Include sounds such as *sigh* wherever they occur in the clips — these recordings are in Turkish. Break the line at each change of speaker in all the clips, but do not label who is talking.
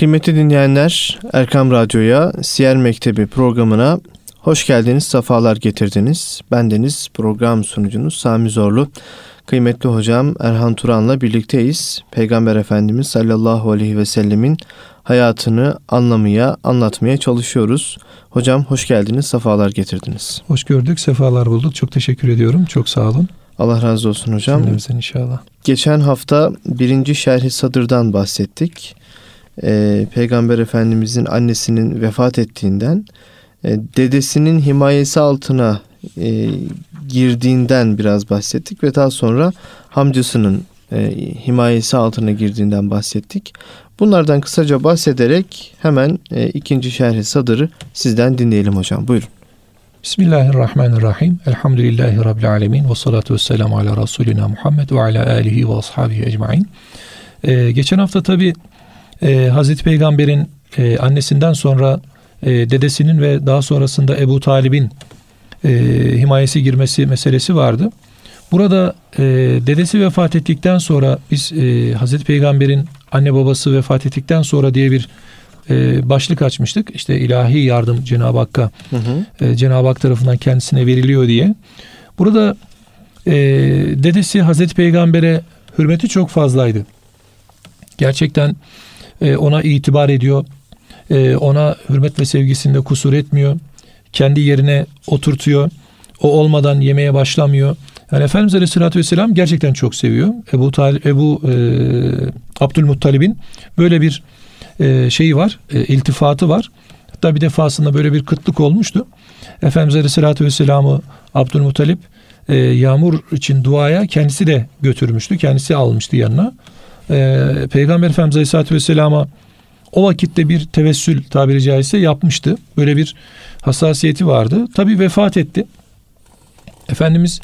Kıymetli dinleyenler, Erkam Radyo'ya, Siyer Mektebi programına hoş geldiniz, sefalar getirdiniz. Bendeniz program sunucunuz Sami Zorlu. Kıymetli hocam Erhan Turan'la birlikteyiz. Peygamber Efendimiz sallallahu aleyhi ve sellemin hayatını anlamaya, anlatmaya çalışıyoruz. Hocam hoş geldiniz, sefalar getirdiniz.
Hoş gördük, sefalar bulduk. Çok teşekkür ediyorum. Çok sağ olun.
Allah razı olsun hocam.
Cümlemizden inşallah.
Geçen hafta birinci şerhi sadırdan bahsettik. Ee, Peygamber Efendimizin annesinin vefat ettiğinden, e, dedesinin himayesi altına e, girdiğinden biraz bahsettik ve daha sonra hamcısının e, himayesi altına girdiğinden bahsettik. Bunlardan kısaca bahsederek hemen e, ikinci şerhi sadırı sizden dinleyelim hocam. Buyurun.
Bismillahirrahmanirrahim. Elhamdülillahi Rabbil alemin. Ve salatu vesselamu ala Resulina Muhammed ve ala alihi ve ashabihi ecmain. Ee, geçen hafta tabi e, Hazreti Peygamber'in e, annesinden sonra e, dedesinin ve daha sonrasında Ebu Talib'in e, himayesi girmesi meselesi vardı. Burada e, dedesi vefat ettikten sonra biz e, Hazreti Peygamber'in anne babası vefat ettikten sonra diye bir e, başlık açmıştık. İşte ilahi yardım Cenab-ı Hakk'a E, Cenab-ı Hak tarafından kendisine veriliyor diye. Burada e, dedesi Hazreti Peygamber'e hürmeti çok fazlaydı. Gerçekten e, ona itibar ediyor. E, ona hürmet ve sevgisinde kusur etmiyor. Kendi yerine oturtuyor. O olmadan yemeye başlamıyor. Yani Efendimiz Aleyhisselatü Vesselam gerçekten çok seviyor. Ebu, Tal Ebu e, Abdülmuttalib'in böyle bir e, şeyi var, e, iltifatı var. Hatta bir defasında böyle bir kıtlık olmuştu. Efendimiz Aleyhisselatü Vesselam'ı Abdülmuttalip e, yağmur için duaya kendisi de götürmüştü. Kendisi almıştı yanına. E, Peygamber Efendimiz Aleyhisselatü Vesselam'a o vakitte bir tevessül tabiri caizse yapmıştı. Böyle bir hassasiyeti vardı. Tabi vefat etti. Efendimiz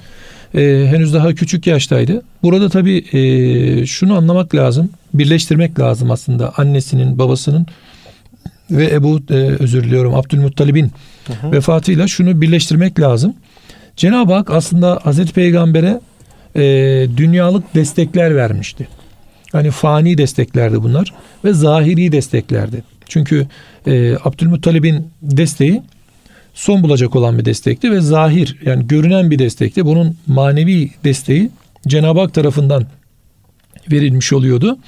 e, henüz daha küçük yaştaydı. Burada tabii e, şunu anlamak lazım, birleştirmek lazım aslında annesinin, babasının ve Ebu e, özür diliyorum Abdülmuttalib'in hı hı. vefatıyla şunu birleştirmek lazım. Cenab-ı Hak aslında Hazreti Peygamber'e e, dünyalık destekler vermişti. Hani fani desteklerdi bunlar ve zahiri desteklerdi. Çünkü e, Abdülmuttalib'in desteği son bulacak olan bir destekti ve zahir yani görünen bir destekti. Bunun manevi desteği Cenab-ı Hak tarafından verilmiş oluyordu.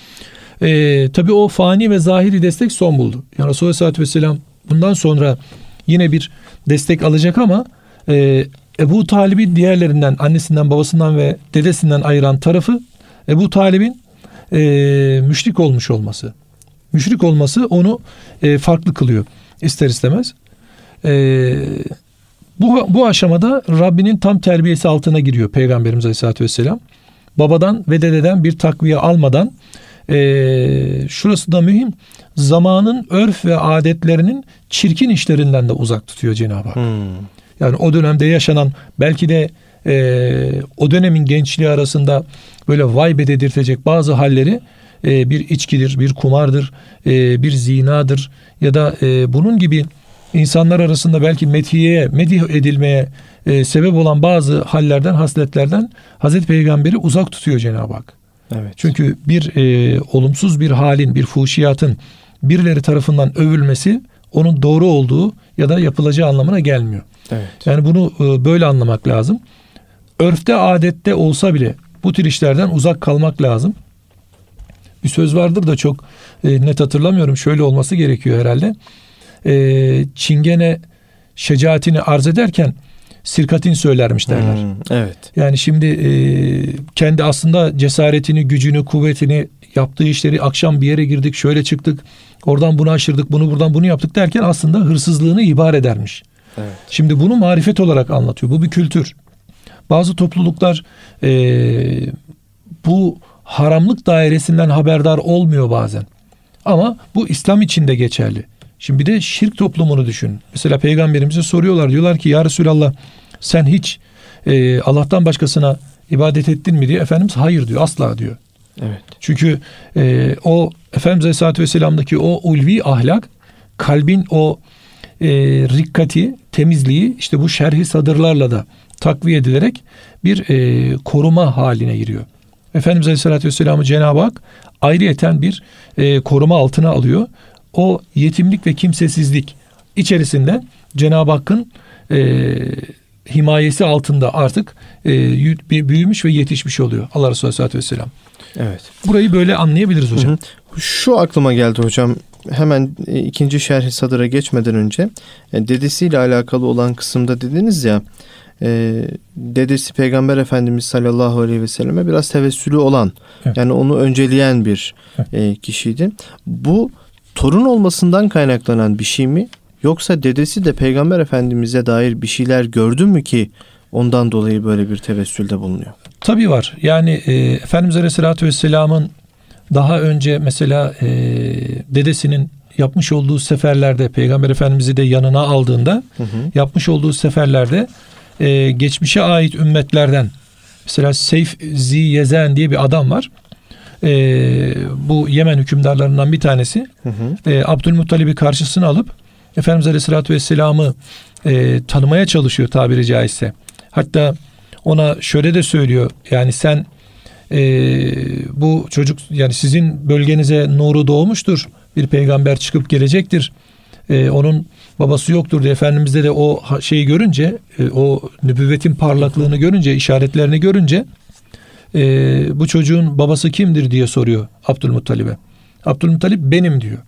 Ee, tabii o fani ve zahiri destek son buldu. Yani Resulullah Aleyhisselatü Vesselam bundan sonra yine bir destek alacak ama e, Ebu Talib'i diğerlerinden, annesinden, babasından ve dedesinden ayıran tarafı Ebu Talib'in e, müşrik olmuş olması. Müşrik olması onu e, farklı kılıyor ister istemez. Ee, bu, bu aşamada Rabbinin tam terbiyesi altına giriyor Peygamberimiz Aleyhisselatü Vesselam. Babadan ve dededen bir takviye almadan e, şurası da mühim zamanın örf ve adetlerinin çirkin işlerinden de uzak tutuyor Cenab-ı Hak. Hmm. Yani o dönemde yaşanan belki de e, o dönemin gençliği arasında böyle vay be dedirtecek bazı halleri e, bir içkidir, bir kumardır, e, bir zinadır ya da e, bunun gibi insanlar arasında belki metiyeye, medih edilmeye e, sebep olan bazı hallerden, hasletlerden Hazreti Peygamber'i uzak tutuyor Cenab-ı Hak. Evet. Çünkü bir e, olumsuz bir halin, bir fuhşiyatın birileri tarafından övülmesi onun doğru olduğu ya da yapılacağı anlamına gelmiyor. Evet. Yani bunu e, böyle anlamak lazım. Örfte, adette olsa bile bu tür işlerden uzak kalmak lazım. Bir söz vardır da çok e, net hatırlamıyorum. Şöyle olması gerekiyor herhalde e, çingene şecaatini arz ederken sirkatin söylermiş derler. Hmm,
evet.
Yani şimdi e, kendi aslında cesaretini, gücünü, kuvvetini yaptığı işleri akşam bir yere girdik, şöyle çıktık, oradan bunu aşırdık, bunu buradan bunu yaptık derken aslında hırsızlığını ibar edermiş. Evet. Şimdi bunu marifet olarak anlatıyor. Bu bir kültür. Bazı topluluklar e, bu haramlık dairesinden haberdar olmuyor bazen. Ama bu İslam için de geçerli. Şimdi bir de şirk toplumunu düşün. Mesela peygamberimize soruyorlar. Diyorlar ki ya Resulallah sen hiç e, Allah'tan başkasına ibadet ettin mi diye. Efendimiz hayır diyor asla diyor. Evet. Çünkü e, o Efendimiz Aleyhisselatü Vesselam'daki o ulvi ahlak kalbin o e, rikkati, temizliği işte bu şerhi sadırlarla da takviye edilerek bir e, koruma haline giriyor. Efendimiz Aleyhisselatü Vesselam'ı Cenab-ı Hak ayrıyeten bir e, koruma altına alıyor o yetimlik ve kimsesizlik içerisinde Cenab-ı Hakk'ın e, himayesi altında artık e, büyümüş ve yetişmiş oluyor Allah Resulü Aleyhisselatü Vesselam.
Evet.
Burayı böyle anlayabiliriz hocam. Hı
hı. Şu aklıma geldi hocam. Hemen e, ikinci şerhi sadıra geçmeden önce e, dedesiyle alakalı olan kısımda dediniz ya e, dedesi Peygamber Efendimiz sallallahu aleyhi ve selleme biraz tevessülü olan evet. yani onu önceleyen bir evet. e, kişiydi. Bu torun olmasından kaynaklanan bir şey mi? Yoksa dedesi de Peygamber Efendimiz'e dair bir şeyler gördü mü ki ondan dolayı böyle bir tevessülde bulunuyor?
Tabii var. Yani e, Efendimiz Aleyhisselatü Vesselam'ın daha önce mesela e, dedesinin yapmış olduğu seferlerde Peygamber Efendimiz'i de yanına aldığında hı hı. yapmış olduğu seferlerde e, geçmişe ait ümmetlerden mesela Seyf Zi Yezen diye bir adam var. E, bu Yemen hükümdarlarından bir tanesi. Hı hı. E, Abdülmuttalib'i karşısına alıp Efendimiz Aleyhisselatü Vesselam'ı e, tanımaya çalışıyor tabiri caizse. Hatta ona şöyle de söylüyor yani sen e, bu çocuk yani sizin bölgenize nuru doğmuştur. Bir peygamber çıkıp gelecektir. E, onun babası yoktur diye Efendimiz'de de o şeyi görünce e, o nübüvvetin parlaklığını görünce işaretlerini görünce e, bu çocuğun babası kimdir diye soruyor Abdülmuttalib'e. Abdülmuttalip benim diyor.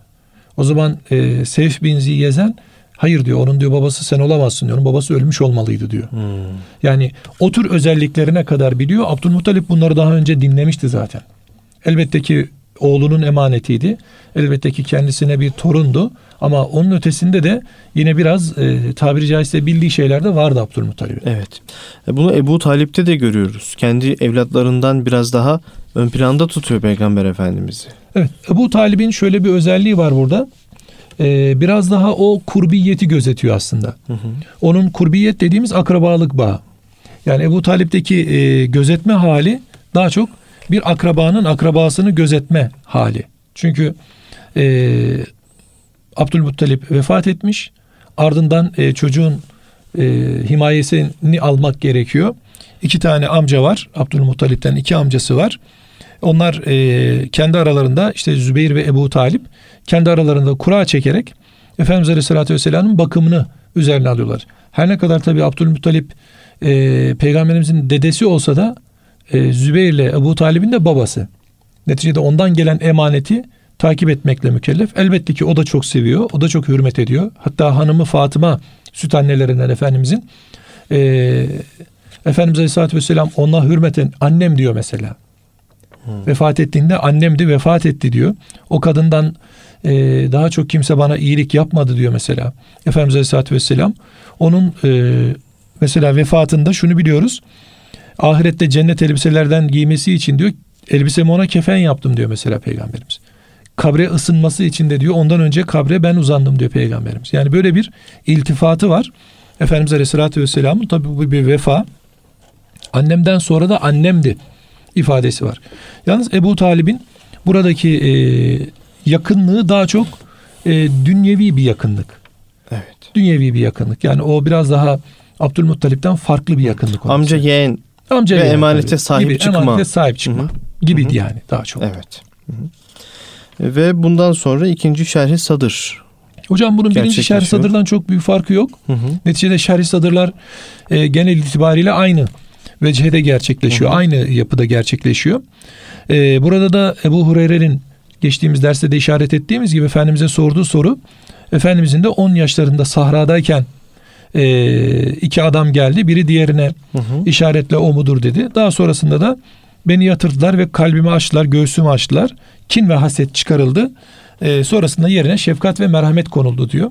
O zaman e, Seyf bin Ziyezen hayır diyor onun diyor babası sen olamazsın diyor. Onun babası ölmüş olmalıydı diyor. Hmm. Yani o tür özelliklerine kadar biliyor. Abdülmuttalip bunları daha önce dinlemişti zaten. Elbette ki oğlunun emanetiydi. Elbette ki kendisine bir torundu. Ama onun ötesinde de yine biraz e, tabiri caizse bildiği şeyler de vardı Abdülmuttalib'in.
Evet. E, bunu Ebu Talip'te de görüyoruz. Kendi evlatlarından biraz daha ön planda tutuyor Peygamber Efendimiz'i.
Evet. Ebu Talib'in şöyle bir özelliği var burada. Ee, biraz daha o kurbiyeti gözetiyor aslında. Hı hı. Onun kurbiyet dediğimiz akrabalık bağı. Yani Ebu Talip'teki e, gözetme hali daha çok bir akrabanın akrabasını gözetme hali. Çünkü e, Abdülmuttalip vefat etmiş. Ardından e, çocuğun e, himayesini almak gerekiyor. İki tane amca var. Abdülmuttalip'ten iki amcası var. Onlar e, kendi aralarında işte Zübeyir ve Ebu Talip kendi aralarında kura çekerek Efendimiz Aleyhisselatü Vesselam'ın bakımını üzerine alıyorlar. Her ne kadar tabi Abdülmuttalip e, peygamberimizin dedesi olsa da e, Zübeyir ile Ebu Talib'in de babası. Neticede ondan gelen emaneti takip etmekle mükellef. Elbette ki o da çok seviyor. O da çok hürmet ediyor. Hatta hanımı Fatıma süt annelerinden Efendimizin e, Efendimiz Aleyhisselatü Vesselam ona hürmeten annem diyor mesela. Hmm. Vefat ettiğinde annemdi vefat etti diyor. O kadından e, daha çok kimse bana iyilik yapmadı diyor mesela. Efendimiz Aleyhisselatü Vesselam onun e, mesela vefatında şunu biliyoruz. Ahirette cennet elbiselerden giymesi için diyor elbisemi ona kefen yaptım diyor mesela peygamberimiz. Kabre ısınması için de diyor ondan önce kabre ben uzandım diyor peygamberimiz. Yani böyle bir iltifatı var. Efendimiz Aleyhisselatü Vesselam'ın tabi bu bir vefa. Annemden sonra da annemdi ifadesi var. Yalnız Ebu Talib'in buradaki e, yakınlığı daha çok e, dünyevi bir yakınlık.
Evet.
Dünyevi bir yakınlık. Yani o biraz daha Abdülmuttalip'ten farklı bir yakınlık.
Amca yeğen
Amca
ve emanete tabii. sahip
gibi,
çıkma.
Emanete sahip çıkma Hı-hı. gibiydi Hı-hı. yani daha çok.
Evet. Hı-hı. Ve bundan sonra ikinci şerhi sadır
Hocam bunun birinci şerh sadırdan çok büyük farkı yok. Hı hı. Neticede şerh sadırlar e, genel itibariyle aynı vecihede gerçekleşiyor. Hı hı. Aynı yapıda gerçekleşiyor. Ee, burada da Ebu Hureyre'nin geçtiğimiz derste de işaret ettiğimiz gibi Efendimiz'e sorduğu soru Efendimiz'in de 10 yaşlarında sahradayken e, iki adam geldi. Biri diğerine hı hı. işaretle o mudur dedi. Daha sonrasında da beni yatırdılar ve kalbimi açtılar, göğsümü açtılar. Kin ve haset çıkarıldı. E, sonrasında yerine şefkat ve merhamet konuldu diyor.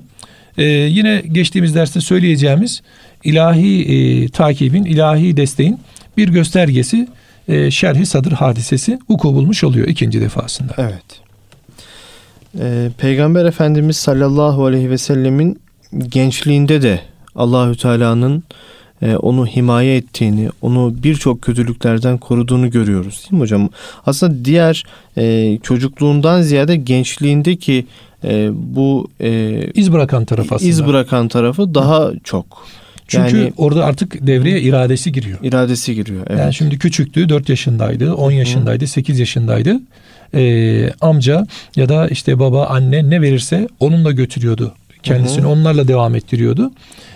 E, yine geçtiğimiz derste söyleyeceğimiz ilahi e, takibin, ilahi desteğin bir göstergesi e, şerhi sadır hadisesi vuku bulmuş oluyor ikinci defasında.
Evet. Peygamber Efendimiz sallallahu aleyhi ve sellemin gençliğinde de Allahü Teala'nın e, onu himaye ettiğini, onu birçok kötülüklerden koruduğunu görüyoruz değil mi hocam? Aslında diğer e, çocukluğundan ziyade gençliğindeki e, bu e,
iz bırakan tarafı aslında.
iz bırakan tarafı daha Hı. çok.
Çünkü yani, orada artık devreye iradesi giriyor.
İradesi giriyor. Evet.
Yani şimdi küçüktü, 4 yaşındaydı, 10 yaşındaydı, 8 yaşındaydı. e, amca ya da işte baba anne ne verirse onunla götürüyordu. Kendisini hı hı. onlarla devam ettiriyordu.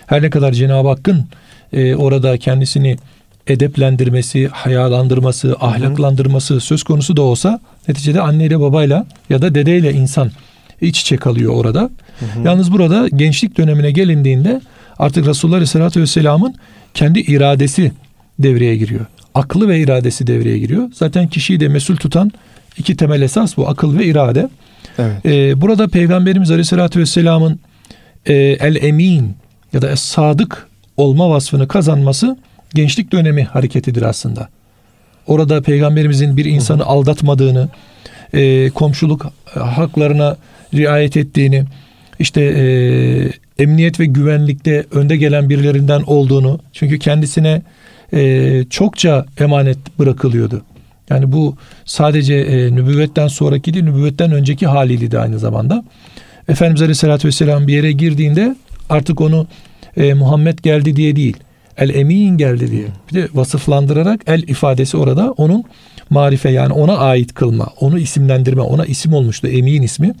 Her ne kadar Cenab-ı Hakk'ın e, orada kendisini edeplendirmesi, hayalandırması, ahlaklandırması söz konusu da olsa neticede anneyle babayla ya da dedeyle insan iç içe kalıyor orada. Hı hı. Yalnız burada gençlik dönemine gelindiğinde artık Resulullah Aleyhisselatü Vesselam'ın kendi iradesi devreye giriyor. Aklı ve iradesi devreye giriyor. Zaten kişiyi de mesul tutan iki temel esas bu akıl ve irade. Evet. Ee, burada Peygamberimiz Aleyhisselatü Vesselam'ın e, el emin ya da sadık olma vasfını kazanması gençlik dönemi hareketidir aslında. Orada peygamberimizin bir insanı hı hı. aldatmadığını, e, komşuluk haklarına riayet ettiğini, işte e, emniyet ve güvenlikte önde gelen birilerinden olduğunu, çünkü kendisine e, çokça emanet bırakılıyordu. Yani bu sadece e, nübüvvetten sonraki değil, nübüvvetten önceki haliydi de aynı zamanda. Efendimiz Aleyhisselatü Vesselam bir yere girdiğinde artık onu e, Muhammed geldi diye değil, el emin geldi diye. Bir de vasıflandırarak el ifadesi orada onun marife yani ona ait kılma, onu isimlendirme, ona isim olmuştu emin ismi.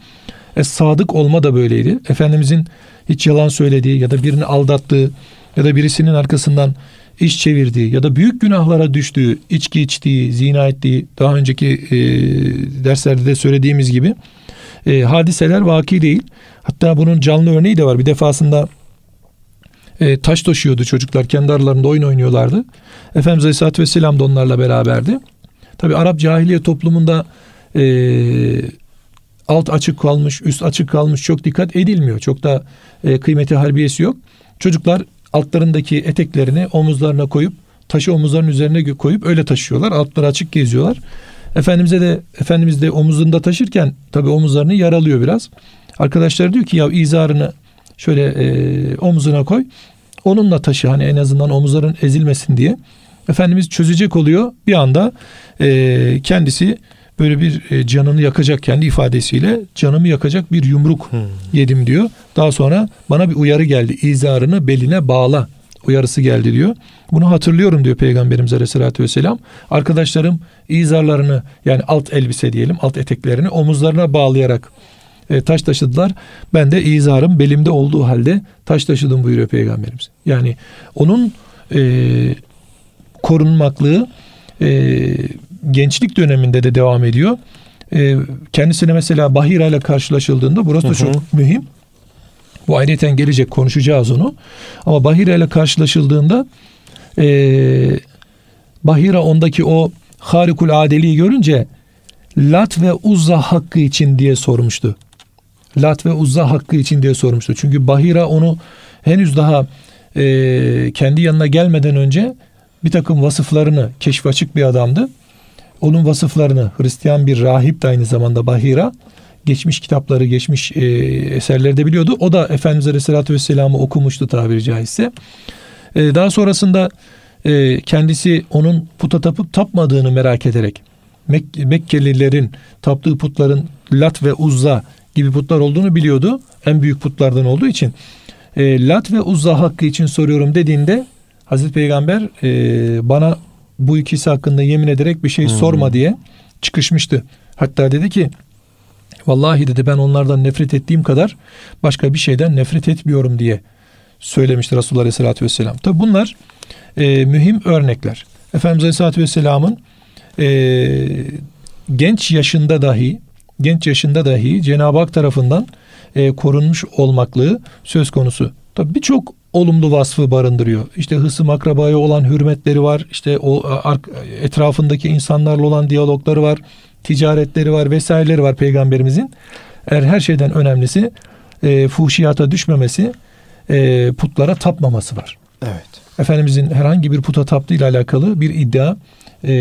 Es sadık olma da böyleydi. Efendimizin hiç yalan söylediği ya da birini aldattığı ya da birisinin arkasından iş çevirdiği ya da büyük günahlara düştüğü, içki içtiği, zina ettiği daha önceki e, derslerde de söylediğimiz gibi e, hadiseler vaki değil. Hatta bunun canlı örneği de var. Bir defasında e, taş taşıyordu çocuklar. Kendi aralarında oyun oynuyorlardı. Efendimiz Aleyhisselatü Vesselam da onlarla beraberdi. Tabi Arap cahiliye toplumunda e, alt açık kalmış, üst açık kalmış çok dikkat edilmiyor. Çok da e, kıymeti harbiyesi yok. Çocuklar altlarındaki eteklerini omuzlarına koyup taşı omuzların üzerine koyup öyle taşıyorlar. Altları açık geziyorlar. Efendimiz'e de Efendimiz de omuzunda taşırken tabi omuzlarını yaralıyor biraz. Arkadaşlar diyor ki ya izarını şöyle e, omzuna koy. Onunla taşı hani en azından omuzların ezilmesin diye. Efendimiz çözecek oluyor. Bir anda e, kendisi böyle bir e, canını yakacak kendi ifadesiyle canımı yakacak bir yumruk hmm. yedim diyor. Daha sonra bana bir uyarı geldi. İzarını beline bağla uyarısı geldi diyor. Bunu hatırlıyorum diyor Peygamberimiz Aleyhisselatü Vesselam. Arkadaşlarım izarlarını yani alt elbise diyelim alt eteklerini omuzlarına bağlayarak e, taş taşıdılar. Ben de izarım belimde olduğu halde taş taşıdım buyuruyor Peygamberimiz. Yani onun e, korunmaklığı e, gençlik döneminde de devam ediyor. E, kendisine mesela Bahira ile karşılaşıldığında burası da çok mühim. Bu ayrıyeten gelecek konuşacağız onu. Ama Bahira ile karşılaşıldığında e, Bahira ondaki o harikul adeliği görünce Lat ve Uzza hakkı için diye sormuştu. Lat ve Uzza hakkı için diye sormuştu. Çünkü Bahira onu henüz daha e, kendi yanına gelmeden önce bir takım vasıflarını keşf açık bir adamdı. Onun vasıflarını Hristiyan bir rahip de aynı zamanda Bahira geçmiş kitapları, geçmiş e, eserleri de biliyordu. O da Efendimiz Aleyhisselatü Vesselam'ı okumuştu tabiri caizse. E, daha sonrasında e, kendisi onun puta tapıp tapmadığını merak ederek Mek- Mekkelilerin taptığı putların Lat ve Uzza gibi putlar olduğunu biliyordu. En büyük putlardan olduğu için. E, Lat ve Uzza hakkı için soruyorum dediğinde Hazreti Peygamber e, bana bu ikisi hakkında yemin ederek bir şey hmm. sorma diye çıkışmıştı. Hatta dedi ki vallahi dedi ben onlardan nefret ettiğim kadar başka bir şeyden nefret etmiyorum diye söylemişti Resulullah Aleyhisselatü Vesselam. Tabi bunlar e, mühim örnekler. Efendimiz Aleyhisselatü Vesselam'ın e, genç yaşında dahi genç yaşında dahi Cenab-ı Hak tarafından e, korunmuş olmaklığı söz konusu. Tabi birçok olumlu vasfı barındırıyor. İşte hısım akrabaya olan hürmetleri var. İşte o etrafındaki insanlarla olan diyalogları var. Ticaretleri var vesaireleri var peygamberimizin. Er her şeyden önemlisi e, fuhşiyata düşmemesi, e, putlara tapmaması var.
Evet.
Efendimizin herhangi bir puta taptığı ile alakalı bir iddia e,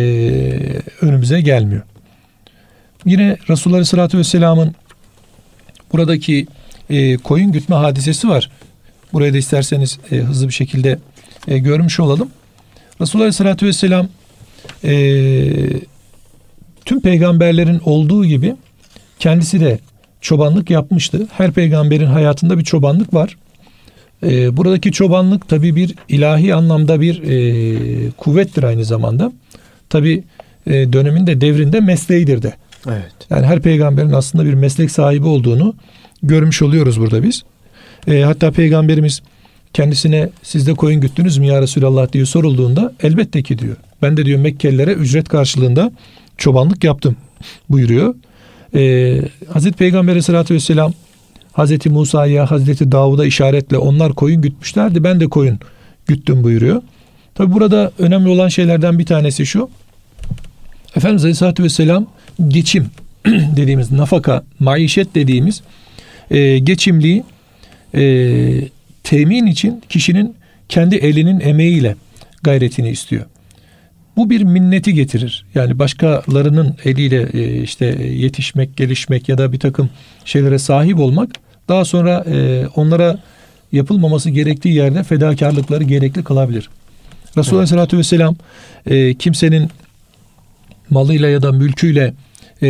önümüze gelmiyor. Yine Resulullah Aleyhisselatü Vesselam'ın buradaki e, koyun gütme hadisesi var. Burayı da isterseniz e, hızlı bir şekilde e, görmüş olalım. Resulullah Aleyhisselatü Vesselam e, tüm peygamberlerin olduğu gibi kendisi de çobanlık yapmıştı. Her peygamberin hayatında bir çobanlık var. E, buradaki çobanlık tabi bir ilahi anlamda bir e, kuvvettir aynı zamanda. Tabi e, döneminde devrinde mesleğidir de.
Evet.
Yani her peygamberin aslında bir meslek sahibi olduğunu görmüş oluyoruz burada biz. E, hatta peygamberimiz kendisine siz de koyun güttünüz mü ya Resulallah diye sorulduğunda elbette ki diyor. Ben de diyor Mekkelilere ücret karşılığında çobanlık yaptım *laughs* buyuruyor. Ee, Hazreti Peygamber Aleyhisselatü Vesselam Hazreti Musa'ya, Hazreti Davud'a işaretle onlar koyun gütmüşlerdi ben de koyun güttüm buyuruyor. Tabi burada önemli olan şeylerden bir tanesi şu. Efendimiz Aleyhisselatü Vesselam geçim *clears throat* dediğimiz nafaka, maişet dediğimiz e, geçimliği e, temin için kişinin kendi elinin emeğiyle gayretini istiyor. Bu bir minneti getirir. Yani başkalarının eliyle e, işte yetişmek, gelişmek ya da bir takım şeylere sahip olmak daha sonra e, onlara yapılmaması gerektiği yerde fedakarlıkları gerekli kılabilir. Resulullah evet. Aleyhisselatü Vesselam e, kimsenin malıyla ya da mülküyle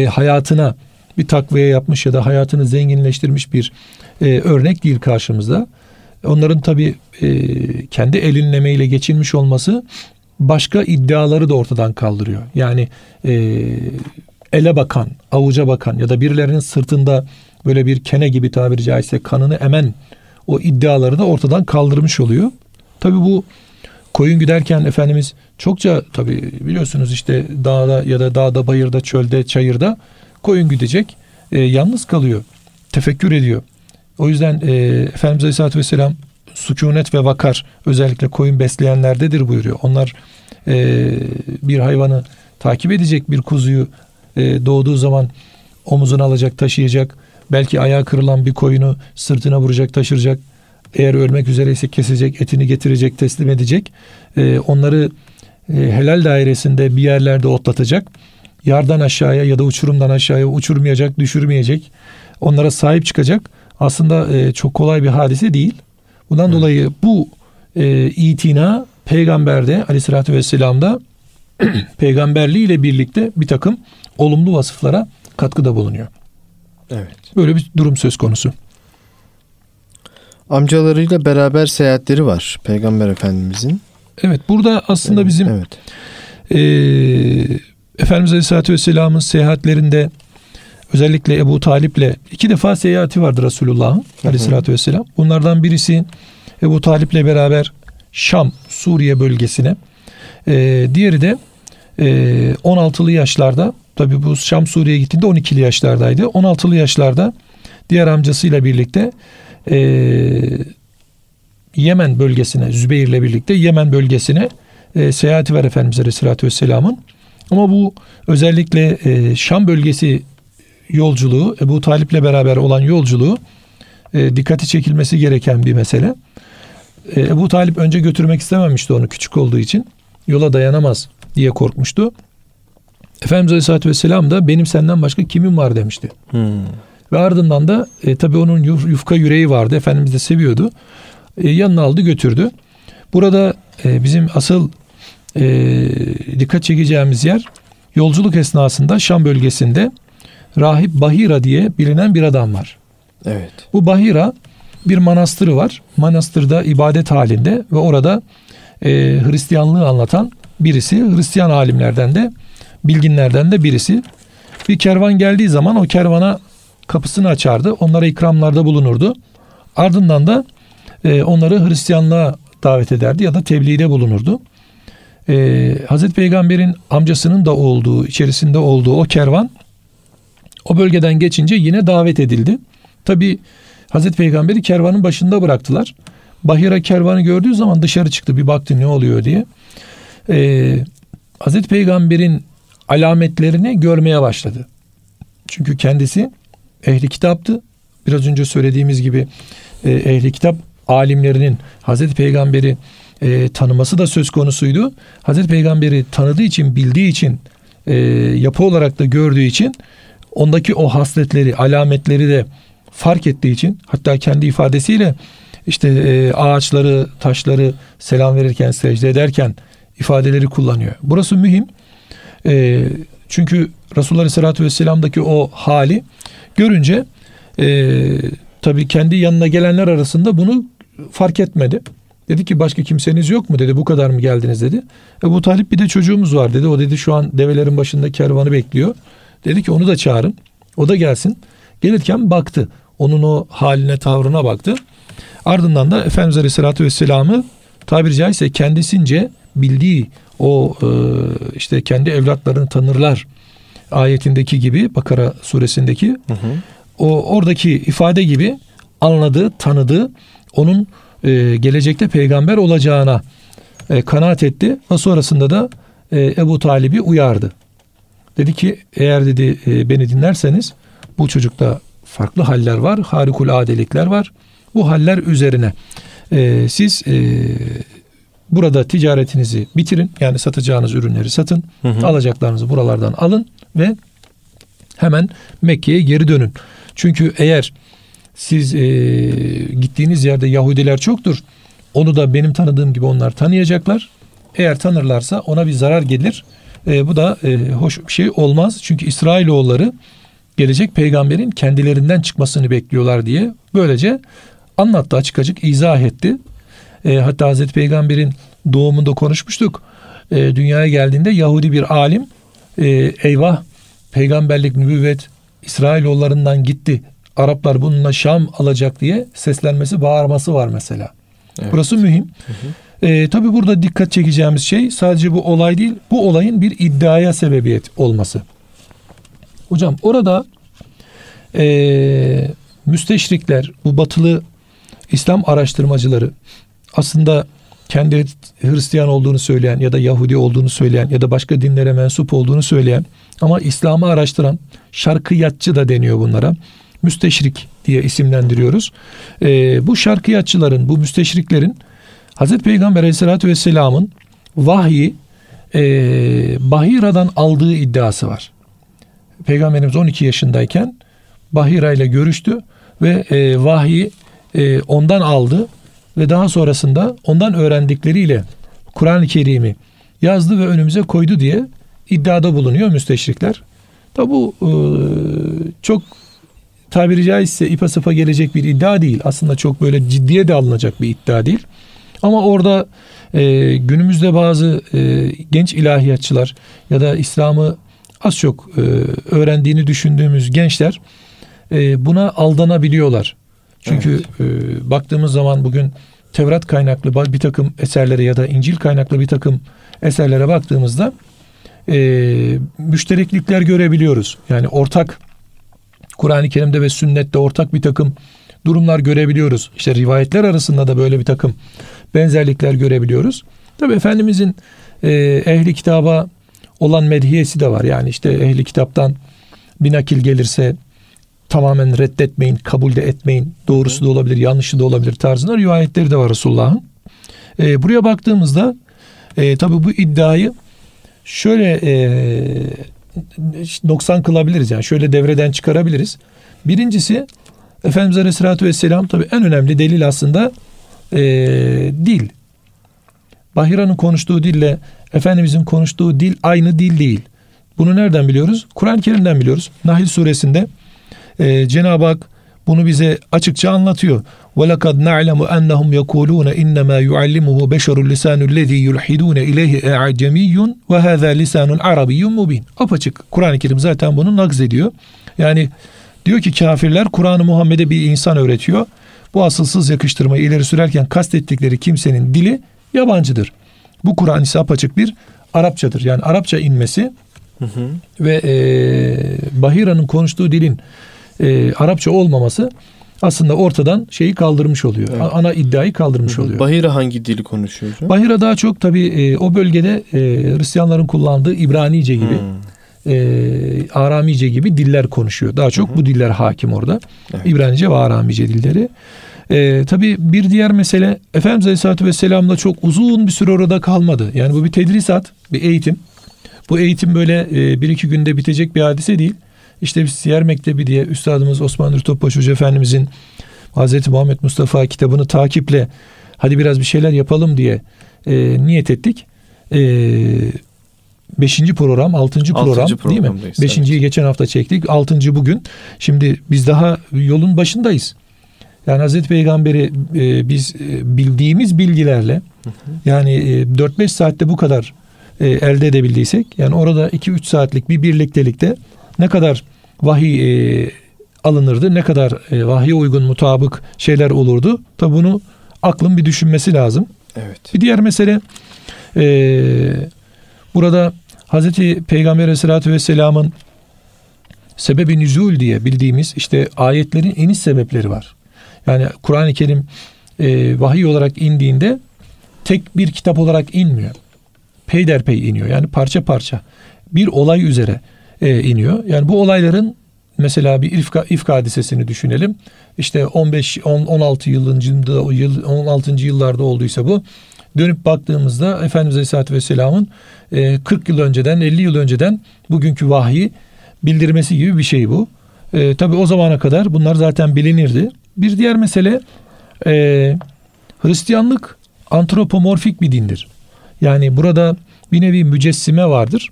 hayatına bir takviye yapmış ya da hayatını zenginleştirmiş bir örnek değil karşımızda. Onların tabi kendi elinlemeyle geçilmiş olması başka iddiaları da ortadan kaldırıyor. Yani e, ele bakan, avuca bakan ya da birilerinin sırtında böyle bir kene gibi tabiri caizse kanını emen o iddiaları da ortadan kaldırmış oluyor. Tabi bu koyun giderken Efendimiz çokça tabi biliyorsunuz işte dağda ya da dağda, bayırda, çölde, çayırda koyun gidecek. E, yalnız kalıyor. Tefekkür ediyor. O yüzden e, Efendimiz Aleyhisselatü Vesselam sükunet ve vakar özellikle koyun besleyenlerdedir buyuruyor. Onlar e, bir hayvanı takip edecek bir kuzuyu e, doğduğu zaman omuzuna alacak taşıyacak. Belki ayağı kırılan bir koyunu sırtına vuracak taşıracak. Eğer ölmek üzereyse kesecek etini getirecek teslim edecek. E, onları e, helal dairesinde bir yerlerde otlatacak. Yardan aşağıya ya da uçurumdan aşağıya uçurmayacak, düşürmeyecek. Onlara sahip çıkacak. Aslında e, çok kolay bir hadise değil. Bundan evet. dolayı bu e, itina peygamberde aleyhissalatü vesselam'da *clears throat* peygamberliği ile birlikte bir takım olumlu vasıflara katkıda bulunuyor.
Evet.
Böyle bir durum söz konusu.
Amcalarıyla beraber seyahatleri var Peygamber Efendimizin.
Evet burada aslında bizim evet. e, Efendimiz Aleyhisselatü Vesselam'ın seyahatlerinde özellikle Ebu Talip'le iki defa seyahati vardır Resulullah'ın Aleyhisselatü Vesselam. Bunlardan birisi Ebu Talip'le beraber Şam, Suriye bölgesine. E, diğeri de e, 16'lı yaşlarda tabi bu Şam Suriye'ye gittiğinde 12'li yaşlardaydı. 16'lı yaşlarda diğer amcasıyla birlikte e, Yemen bölgesine Zübeyir'le birlikte Yemen bölgesine e, seyahati var Efendimiz Aleyhisselatü Vesselam'ın. Ama bu özellikle e, Şam bölgesi yolculuğu Ebu Talip'le beraber olan yolculuğu e, dikkati çekilmesi gereken bir mesele. E, Ebu Talip önce götürmek istememişti onu küçük olduğu için. Yola dayanamaz diye korkmuştu. Efendimiz Aleyhisselatü Vesselam da benim senden başka kimim var demişti. Hmm. Ve ardından da e, tabi onun yuf, yufka yüreği vardı. Efendimiz de seviyordu. E, yanına aldı götürdü. Burada e, bizim asıl e, dikkat çekeceğimiz yer yolculuk esnasında Şam bölgesinde Rahip Bahira diye bilinen bir adam var.
Evet.
Bu Bahira bir manastırı var. Manastırda ibadet halinde ve orada e, Hristiyanlığı anlatan birisi. Hristiyan alimlerden de bilginlerden de birisi. Bir kervan geldiği zaman o kervana kapısını açardı. Onlara ikramlarda bulunurdu. Ardından da e, onları Hristiyanlığa davet ederdi ya da tebliğde bulunurdu. E, Hazreti Peygamber'in amcasının da olduğu, içerisinde olduğu o kervan o bölgeden geçince yine davet edildi. Tabi Hazreti Peygamber'i kervanın başında bıraktılar. Bahira kervanı gördüğü zaman dışarı çıktı bir baktı ne oluyor diye. Ee, Hazreti Peygamber'in alametlerini görmeye başladı. Çünkü kendisi ehli kitaptı. Biraz önce söylediğimiz gibi e, ehli kitap alimlerinin Hazreti Peygamber'i e, tanıması da söz konusuydu. Hazreti Peygamber'i tanıdığı için, bildiği için, e, yapı olarak da gördüğü için ondaki o hasletleri, alametleri de fark ettiği için hatta kendi ifadesiyle işte e, ağaçları, taşları selam verirken, secde ederken ifadeleri kullanıyor. Burası mühim. E, çünkü Resulullah Aleyhisselatü Vesselam'daki o hali görünce e, tabii kendi yanına gelenler arasında bunu fark etmedi. Dedi ki başka kimseniz yok mu dedi bu kadar mı geldiniz dedi. E, bu Talip bir de çocuğumuz var dedi. O dedi şu an develerin başında kervanı bekliyor. Dedi ki onu da çağırın. O da gelsin. Gelirken baktı. Onun o haline tavrına baktı. Ardından da Efendimiz Aleyhisselatü Vesselam'ı tabiri caizse kendisince bildiği o e, işte kendi evlatlarını tanırlar ayetindeki gibi Bakara suresindeki hı hı. o oradaki ifade gibi anladı, tanıdı. Onun e, gelecekte peygamber olacağına e, kanaat etti ve sonrasında da e, Ebu Talib'i uyardı. Dedi ki eğer dedi e, beni dinlerseniz bu çocukta farklı haller var, harikul adelikler var. Bu haller üzerine e, siz e, burada ticaretinizi bitirin. Yani satacağınız ürünleri satın. Hı hı. Alacaklarınızı buralardan alın ve hemen Mekke'ye geri dönün. Çünkü eğer siz e, gittiğiniz yerde Yahudiler çoktur. Onu da benim tanıdığım gibi onlar tanıyacaklar. Eğer tanırlarsa ona bir zarar gelir. E, bu da e, hoş bir şey olmaz. Çünkü İsrailoğulları gelecek peygamberin kendilerinden çıkmasını bekliyorlar diye böylece anlattı açık açık izah etti. E, hatta Hazreti Peygamber'in doğumunda konuşmuştuk. E, dünyaya geldiğinde Yahudi bir alim e, eyvah peygamberlik nübüvvet İsrailoğullarından gitti. Araplar bununla Şam alacak diye seslenmesi, bağırması var mesela. Evet. Burası mühim. Hı hı. E, tabii burada dikkat çekeceğimiz şey sadece bu olay değil, bu olayın bir iddiaya sebebiyet olması. Hocam orada e, müsteşrikler, bu batılı İslam araştırmacıları aslında kendi Hristiyan olduğunu söyleyen ya da Yahudi olduğunu söyleyen ya da başka dinlere mensup olduğunu söyleyen ama İslam'ı araştıran şarkıyatçı da deniyor bunlara. Müsteşrik diye isimlendiriyoruz. E, bu şarkıyatçıların, bu müsteşriklerin Hazreti Peygamber Aleyhisselatü Vesselam'ın vahyi e, Bahira'dan aldığı iddiası var. Peygamberimiz 12 yaşındayken Bahira ile görüştü ve e, vahyi e, ondan aldı ve daha sonrasında ondan öğrendikleriyle Kur'an-ı Kerim'i yazdı ve önümüze koydu diye iddiada bulunuyor müsteşrikler. Tabi bu e, çok tabiri caizse ipa sıfa gelecek bir iddia değil. Aslında çok böyle ciddiye de alınacak bir iddia değil. Ama orada e, günümüzde bazı e, genç ilahiyatçılar ya da İslam'ı az çok e, öğrendiğini düşündüğümüz gençler e, buna aldanabiliyorlar. Çünkü evet. e, baktığımız zaman bugün Tevrat kaynaklı bir takım eserlere ya da İncil kaynaklı bir takım eserlere baktığımızda e, müştereklikler görebiliyoruz. Yani ortak Kur'an-ı Kerim'de ve sünnette ortak bir takım durumlar görebiliyoruz. İşte rivayetler arasında da böyle bir takım benzerlikler görebiliyoruz. Tabi Efendimizin e, ehli kitaba olan medhiyesi de var. Yani işte ehli kitaptan bir nakil gelirse tamamen reddetmeyin, kabul de etmeyin. Doğrusu da olabilir, yanlışı da olabilir tarzında rivayetleri de var Resulullah'ın. E, buraya baktığımızda e, tabi bu iddiayı şöyle e, noksan kılabiliriz. Yani şöyle devreden çıkarabiliriz. Birincisi Efendimiz Aleyhisselatü Vesselam tabi en önemli delil aslında e, dil. Bahira'nın konuştuğu dille Efendimizin konuştuğu dil aynı dil değil. Bunu nereden biliyoruz? Kur'an-ı Kerim'den biliyoruz. Nahil suresinde e, Cenab-ı Hak bunu bize açıkça anlatıyor. وَلَقَدْ نَعْلَمُ أَنَّهُمْ يَقُولُونَ إِنَّمَا يُعَلِّمُهُ بَشَرُ اللِّسَانُ الَّذ۪ي يُلْحِدُونَ اِلَيْهِ اَعْجَمِيٌّ وَهَذَا لِسَانٌ عَرَبِيٌّ مُب۪ينٌ Apaçık Kur'an-ı Kerim zaten bunu nakz ediyor. Yani diyor ki kafirler Kur'an-ı Muhammed'e bir insan öğretiyor. Bu asılsız yakıştırmayı ileri sürerken kastettikleri kimsenin dili yabancıdır. Bu Kur'an ise apaçık bir Arapçadır. Yani Arapça inmesi hı hı. ve e, Bahira'nın konuştuğu dilin e, Arapça olmaması aslında ortadan şeyi kaldırmış oluyor. Evet. Ana iddiayı kaldırmış oluyor.
Bahira hangi dili konuşuyor?
Bahira daha çok tabi e, o bölgede e, Hristiyanların kullandığı İbranice gibi hı. e, Aramice gibi diller konuşuyor. Daha çok hı. bu diller hakim orada. Evet. İbranice ve Aramice dilleri. E, tabii bir diğer mesele Efendimiz Aleyhisselatü Vesselam'la çok uzun bir süre orada kalmadı. Yani bu bir tedrisat, bir eğitim. Bu eğitim böyle e, bir iki günde bitecek bir hadise değil. İşte biz Siyer Mektebi diye Üstadımız Osman Nur Topbaş Hoca Efendimizin Hazreti Muhammed Mustafa kitabını takiple hadi biraz bir şeyler yapalım diye e, niyet ettik. E, beşinci program, altıncı program değil mi? Beşinciyi evet. geçen hafta çektik. Altıncı bugün. Şimdi biz daha yolun başındayız. Yani Hazreti Peygamber'i e, biz e, bildiğimiz bilgilerle hı hı. yani e, 4-5 saatte bu kadar e, elde edebildiysek yani orada 2-3 saatlik bir birliktelikte ne kadar vahiy e, alınırdı, ne kadar e, vahye uygun mutabık şeyler olurdu. Tabi bunu aklın bir düşünmesi lazım.
Evet.
Bir diğer mesele e, burada Hazreti Peygamber Aleyhisselatü Vesselam'ın sebebi nüzul diye bildiğimiz işte ayetlerin iniş sebepleri var. Yani Kur'an-ı Kerim e, vahiy olarak indiğinde tek bir kitap olarak inmiyor. Peyderpey iniyor. Yani parça parça. Bir olay üzere e, iniyor. Yani bu olayların mesela bir ifka, ifka hadisesini düşünelim. İşte 15 10, 16 yılında yıl 16. yıllarda olduysa bu dönüp baktığımızda Efendimiz Aleyhisselatü Vesselam'ın 40 yıl önceden 50 yıl önceden bugünkü vahyi bildirmesi gibi bir şey bu. E, tabii o zamana kadar bunlar zaten bilinirdi. Bir diğer mesele e, Hristiyanlık antropomorfik bir dindir. Yani burada bir nevi mücessime vardır.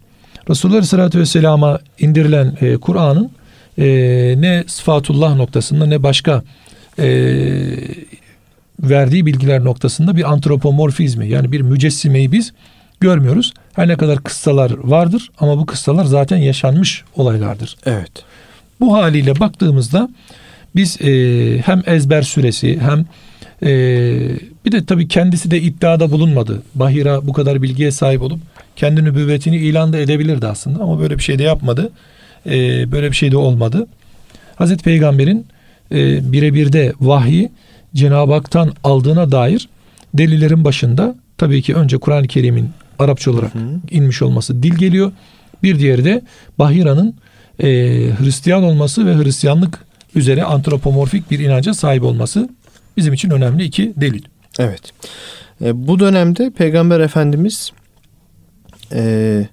Resulullah Aleyhisselatü Vesselam'a indirilen e, Kur'an'ın e, ne sıfatullah noktasında ne başka e, verdiği bilgiler noktasında bir antropomorfizmi yani bir mücessimeyi biz görmüyoruz. Her ne kadar kıssalar vardır ama bu kıssalar zaten yaşanmış olaylardır.
Evet.
Bu haliyle baktığımızda biz e, hem ezber süresi hem e, bir de tabii kendisi de iddiada bulunmadı. Bahira bu kadar bilgiye sahip olup kendi nübüvvetini ilan da edebilirdi aslında ama böyle bir şey de yapmadı. E, böyle bir şey de olmadı. Hazreti Peygamber'in e, birebir de vahyi Cenab-ı Hak'tan aldığına dair delillerin başında tabii ki önce Kur'an-ı Kerim'in Arapça olarak hı hı. inmiş olması dil geliyor. Bir diğeri de Bahira'nın e, Hristiyan olması ve Hristiyanlık üzere antropomorfik bir inanca sahip olması bizim için önemli iki delil.
Evet. E, bu dönemde Peygamber Efendimiz e,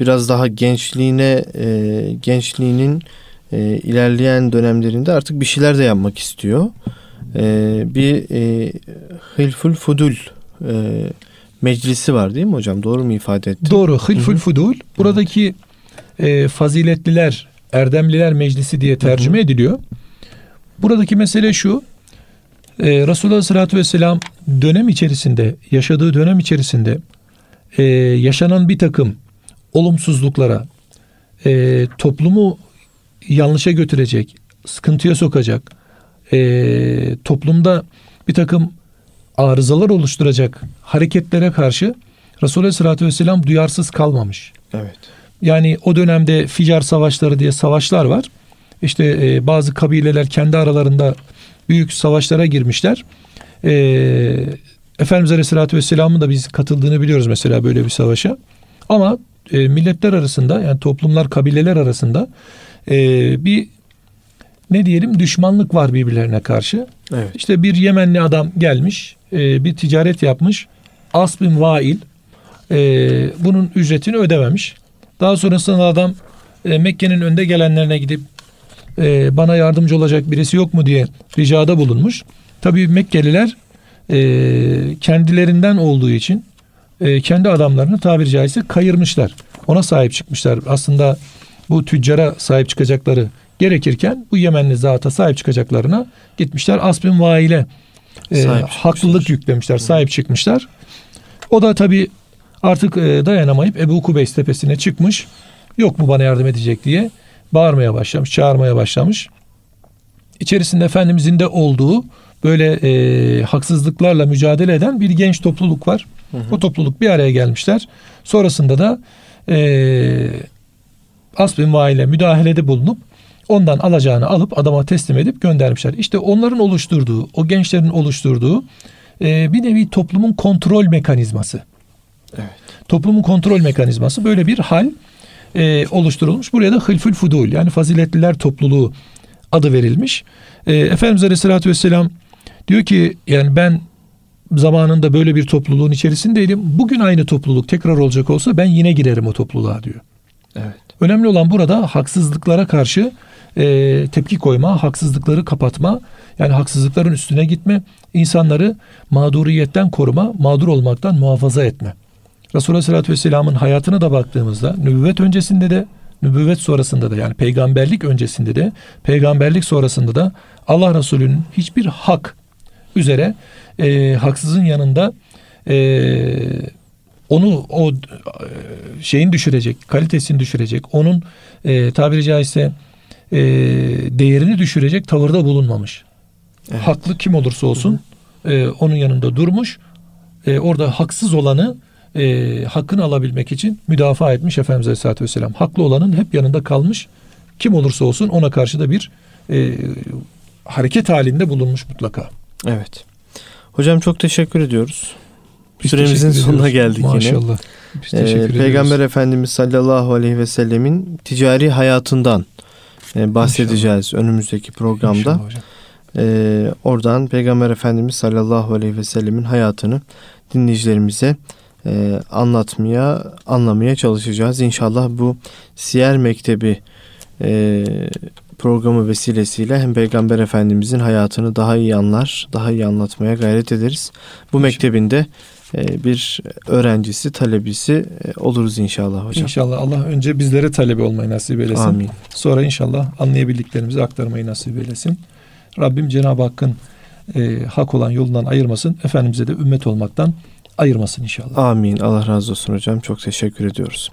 biraz daha gençliğine e, gençliğinin e, ilerleyen dönemlerinde artık bir şeyler de yapmak istiyor. E, bir e, Hilful Fudul e, meclisi var değil mi hocam? Doğru mu ifade ettim?
Doğru. Hilful Fudul. Buradaki e, faziletliler, erdemliler meclisi diye tercüme Hı-hı. ediliyor. Buradaki mesele şu. E, Resulullah Aleyhisselatü Vesselam dönem içerisinde, yaşadığı dönem içerisinde e, yaşanan bir takım olumsuzluklara, e, toplumu yanlışa götürecek, sıkıntıya sokacak, e, toplumda bir takım arızalar oluşturacak hareketlere karşı Resulullah Aleyhisselatü Vesselam duyarsız kalmamış.
Evet.
Yani o dönemde Ficar savaşları diye savaşlar var. İşte e, bazı kabileler kendi aralarında büyük savaşlara girmişler. E, Efendimiz Aleyhisselatü Vesselam'ın da biz katıldığını biliyoruz mesela böyle bir savaşa. Ama e, milletler arasında yani toplumlar, kabileler arasında e, bir ne diyelim düşmanlık var birbirlerine karşı.
Evet.
İşte bir Yemenli adam gelmiş, e, bir ticaret yapmış. As bin Vail e, bunun ücretini ödememiş. Daha sonrasında adam e, Mekke'nin önde gelenlerine gidip e, bana yardımcı olacak birisi yok mu diye ricada bulunmuş. Tabii Mekkeliler e, kendilerinden olduğu için e, kendi adamlarını tabiri caizse kayırmışlar. Ona sahip çıkmışlar. Aslında bu tüccara sahip çıkacakları gerekirken bu Yemenli zata sahip çıkacaklarına gitmişler. Asbin Vail'e e, haklılık yüklemişler, sahip çıkmışlar. O da tabii artık e, dayanamayıp Ebu Kubeys tepesine çıkmış. Yok mu bana yardım edecek diye bağırmaya başlamış, çağırmaya başlamış. İçerisinde Efendimizin de olduğu böyle e, haksızlıklarla mücadele eden bir genç topluluk var. Hı hı. O topluluk bir araya gelmişler. Sonrasında da e, Asbin Vail'e müdahalede bulunup ondan alacağını alıp adama teslim edip göndermişler. İşte onların oluşturduğu, o gençlerin oluşturduğu e, bir nevi toplumun kontrol mekanizması.
Evet.
Toplumun kontrol mekanizması böyle bir hal e, oluşturulmuş. Buraya da hılfül fudul yani faziletliler topluluğu adı verilmiş. E, Efendimiz Aleyhisselatü Vesselam diyor ki yani ben zamanında böyle bir topluluğun içerisindeydim. Bugün aynı topluluk tekrar olacak olsa ben yine girerim o topluluğa diyor.
Evet.
Önemli olan burada haksızlıklara karşı e, tepki koyma, haksızlıkları kapatma, yani haksızlıkların üstüne gitme, insanları mağduriyetten koruma, mağdur olmaktan muhafaza etme. Resulullah Aleyhisselatü Vesselam'ın hayatına da baktığımızda nübüvvet öncesinde de nübüvvet sonrasında da yani peygamberlik öncesinde de peygamberlik sonrasında da Allah Resulü'nün hiçbir hak üzere e, haksızın yanında e, onu o e, şeyin düşürecek, kalitesini düşürecek, onun e, tabiri caizse e, değerini düşürecek tavırda bulunmamış. Evet. Haklı kim olursa olsun e, onun yanında durmuş. E, orada haksız olanı e, hakkını alabilmek için müdafaa etmiş Efendimiz Aleyhisselatü Vesselam. Haklı olanın hep yanında kalmış. Kim olursa olsun ona karşı da bir e, hareket halinde bulunmuş mutlaka.
Evet. Hocam çok teşekkür ediyoruz. Biz Süremizin sonuna geldik
Maşallah. yine.
Biz ee, Peygamber Efendimiz sallallahu aleyhi ve sellemin ticari hayatından e, bahsedeceğiz İnşallah. önümüzdeki programda. Ee, oradan Peygamber Efendimiz sallallahu aleyhi ve sellemin hayatını dinleyicilerimize e, anlatmaya, anlamaya çalışacağız. İnşallah bu Siyer Mektebi e, programı vesilesiyle hem Peygamber Efendimizin hayatını daha iyi anlar, daha iyi anlatmaya gayret ederiz. Bu mektebinde e, bir öğrencisi, talebisi e, oluruz inşallah hocam.
İnşallah Allah önce bizlere talebi olmayı nasip eylesin. Amin. Sonra inşallah anlayabildiklerimizi aktarmayı nasip eylesin. Rabbim Cenab-ı Hakk'ın e, hak olan yolundan ayırmasın. Efendimiz'e de ümmet olmaktan ayırmasın inşallah.
Amin. Allah razı olsun hocam. Çok teşekkür ediyoruz.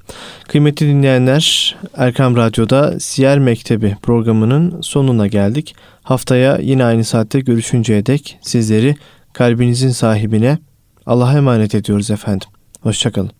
Kıymetli dinleyenler Erkam Radyo'da Siyer Mektebi programının sonuna geldik. Haftaya yine aynı saatte görüşünceye dek sizleri kalbinizin sahibine Allah'a emanet ediyoruz efendim. Hoşçakalın.